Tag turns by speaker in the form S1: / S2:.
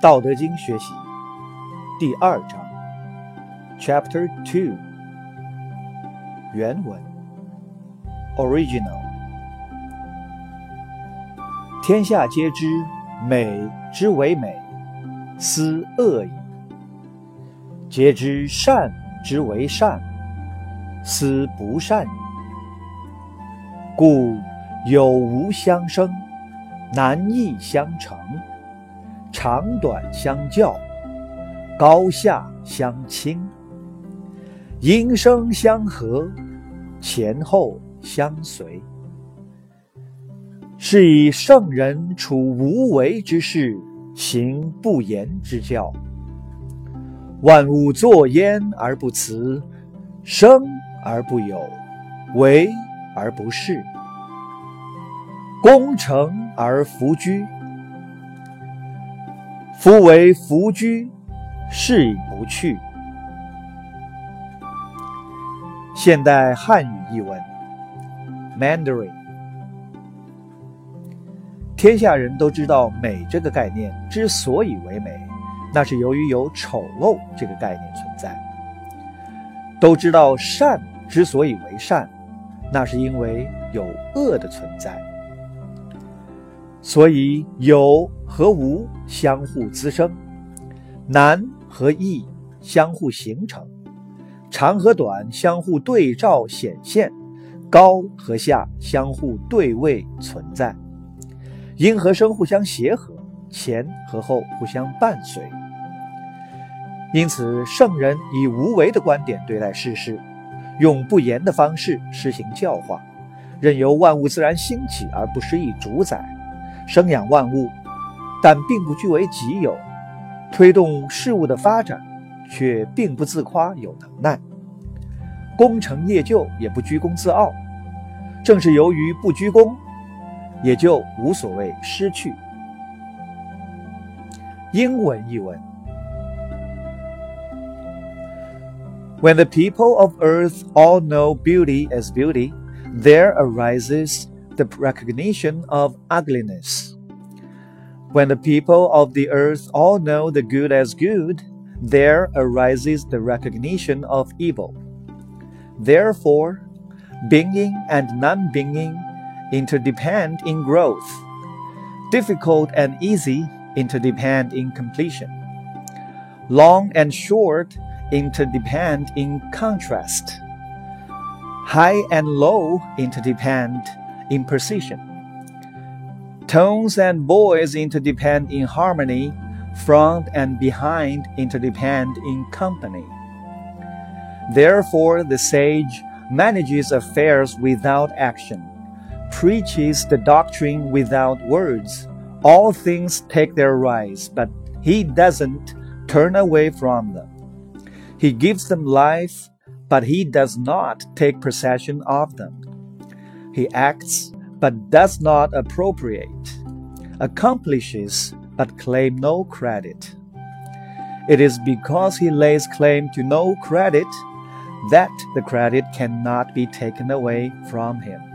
S1: 道德经学习第二章，Chapter Two，原文，Original。天下皆知美之为美，斯恶已；皆知善之为善，斯不善已。故有无相生，难易相成，长短相较，高下相倾，音声相和，前后相随。是以圣人处无为之事，行不言之教。万物作焉而不辞，生而不有，为而不恃，功成而弗居。夫为弗居，是以不去。现代汉语译文：Mandarin。天下人都知道美这个概念之所以为美，那是由于有丑陋这个概念存在；都知道善之所以为善，那是因为有恶的存在。所以有和无相互滋生，难和易相互形成，长和短相互对照显现，高和下相互对位存在。阴和生互相协和，前和后互相伴随。因此，圣人以无为的观点对待世事，用不言的方式施行教化，任由万物自然兴起而不施以主宰，生养万物，但并不据为己有，推动事物的发展，却并不自夸有能耐，功成业就也不居功自傲。正是由于不居功。也就无所谓失去。英文译文：When the people of earth all know beauty as beauty, there arises the recognition of ugliness. When the people of the earth all know the good as good, there arises the recognition of evil. Therefore, being and non being interdepend in growth. Difficult and easy interdepend in completion. Long and short interdepend in contrast. High and low interdepend in precision. Tones and voice interdepend in harmony. Front and behind interdepend in company. Therefore, the sage manages affairs without action preaches the doctrine without words. All things take their rise, but he doesn't turn away from them. He gives them life, but he does not take possession of them. He acts, but does not appropriate, accomplishes, but claim no credit. It is because he lays claim to no credit that the credit cannot be taken away from him.